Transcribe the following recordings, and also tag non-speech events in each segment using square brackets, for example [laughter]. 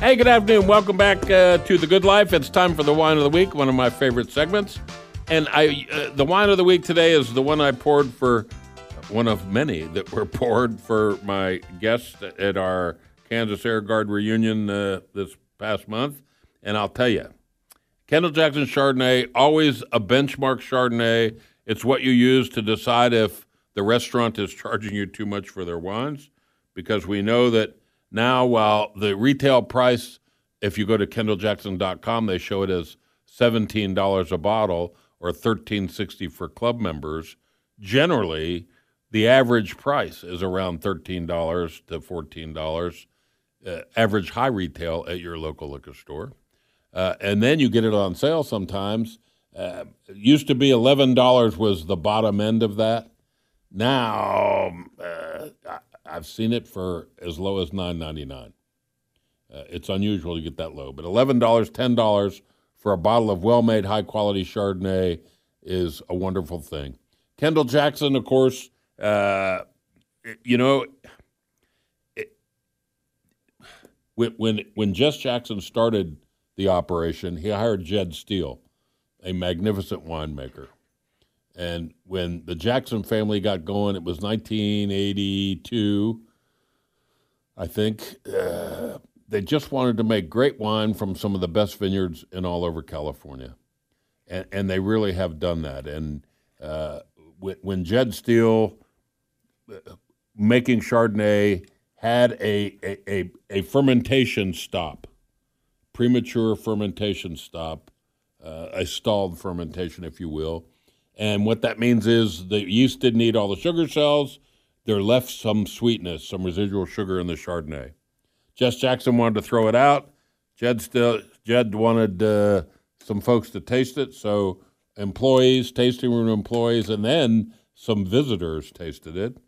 Hey, good afternoon. Welcome back uh, to the Good Life. It's time for the wine of the week, one of my favorite segments. And I, uh, the wine of the week today is the one I poured for one of many that were [laughs] poured for my guests at our Kansas Air Guard reunion uh, this past month. And I'll tell you, Kendall Jackson Chardonnay, always a benchmark Chardonnay. It's what you use to decide if the restaurant is [laughs] charging you too much for their wines, because we know that now, while the retail price, if you go to kendalljackson.com, they show it as $17 a bottle or $13.60 for club members. Generally, the average price is around $13 to $14, uh, average high retail at your local liquor store. Uh, and then you get it on sale sometimes. Uh, it used to be $11 was the bottom end of that. Now, uh, I've seen it for as low as nine ninety nine. Uh, it's unusual to get that low, but eleven dollars, ten dollars for a bottle of well made, high quality Chardonnay is a wonderful thing. Kendall Jackson, of course, uh, you know, it, when when when Jess Jackson started the operation, he hired Jed Steele, a magnificent winemaker. And when the Jackson family got going, it was 1982, I think. Uh, they just wanted to make great wine from some of the best vineyards in all over California. And, and they really have done that. And uh, when, Jed Steele, uh, making Chardonnay, had a, a, a, a, fermentation stop, premature fermentation stop, uh, a stalled fermentation, if you will and what that means is the yeast didn't eat all the sugar cells. There left some sweetness, some residual sugar in the Chardonnay. Jess Jackson wanted to throw it out. Jed still Jed wanted uh, some folks to taste it, so employees, tasting room employees, and then some visitors tasted it,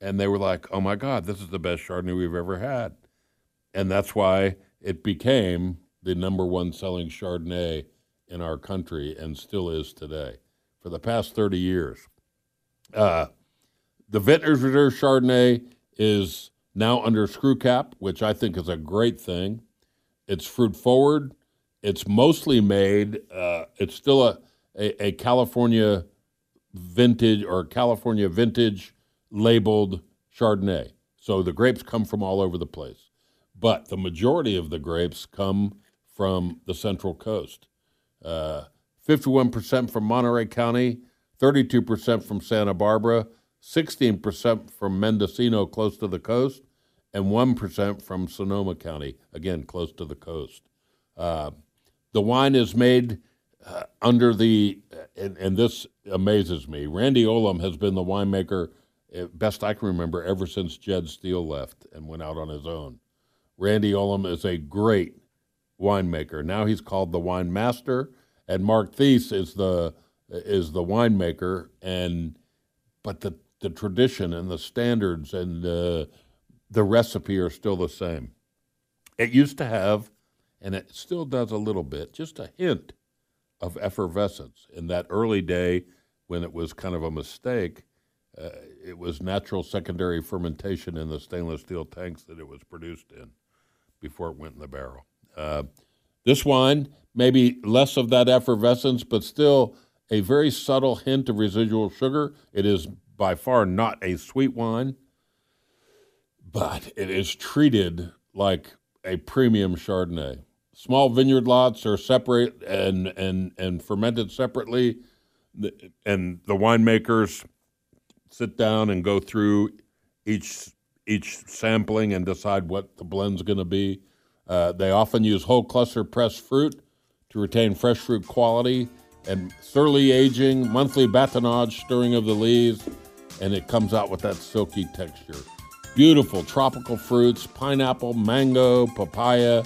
and they were like, "Oh my God, this is the best Chardonnay we've ever had," and that's why it became the number one selling Chardonnay in our country and still is today for the past 30 years. Uh, the Vintners Reserve Chardonnay is now under screw cap, which I think is a great thing. It's fruit forward. It's mostly made, uh, it's still a, a, a, California vintage or California vintage labeled Chardonnay. So the grapes come from all over the place. But the majority of the grapes come from the Central Coast. Uh, 51% from Monterey County, 32% from Santa Barbara, 16% from Mendocino, close to the coast, and 1% from Sonoma County, again, close to the coast. Uh, the wine is made uh, under the, and, and, this amazes me, Randy Ullom has been the winemaker, uh, best I can remember, ever since Jed Steele left and went out on his own. Randy Ullom is a great winemaker. Now he's called the wine master and Mark Thies is the is the winemaker, and but the the tradition and the standards and the the recipe are still the same. It used to have, and it still does a little bit, just a hint of effervescence in that early day when it was kind of a mistake. Uh, it was natural secondary fermentation in the stainless steel tanks that it was produced in before it went in the barrel. Uh, this wine maybe less of that effervescence, but still a very subtle hint of residual sugar. It is by far not a sweet wine, but it is treated like a premium Chardonnay. Small vineyard lots are separate and and and fermented separately, and the winemakers sit down and go through each each sampling and decide what the blend's going to be. Uh, they often use whole cluster pressed fruit to retain fresh fruit quality and sur lie aging, monthly batonnage, stirring of the lees, and it comes out with that silky texture. Beautiful tropical fruits, pineapple, mango, papaya,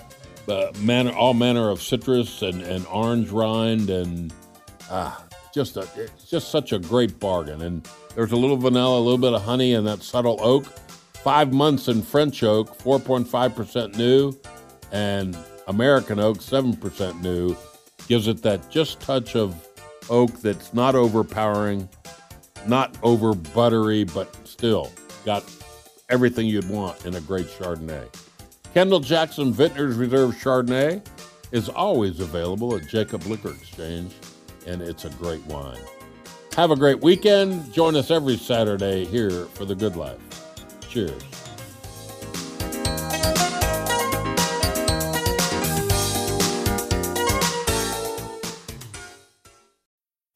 uh, manner, all manner of citrus and, and orange rind, and ah, just a, it's just such a great bargain. And there's a little vanilla, a little bit of honey, and that subtle oak. Five months in French oak, 4.5% new, and American oak, 7% new gives it that just touch of oak that's not overpowering, not over buttery, but still got everything you'd want in a great Chardonnay. Kendall Jackson Vintners Reserve Chardonnay is always available at Jacob Liquor Exchange, and it's a great wine. Have a great weekend. Join us every Saturday here for The Good Life. Cheers.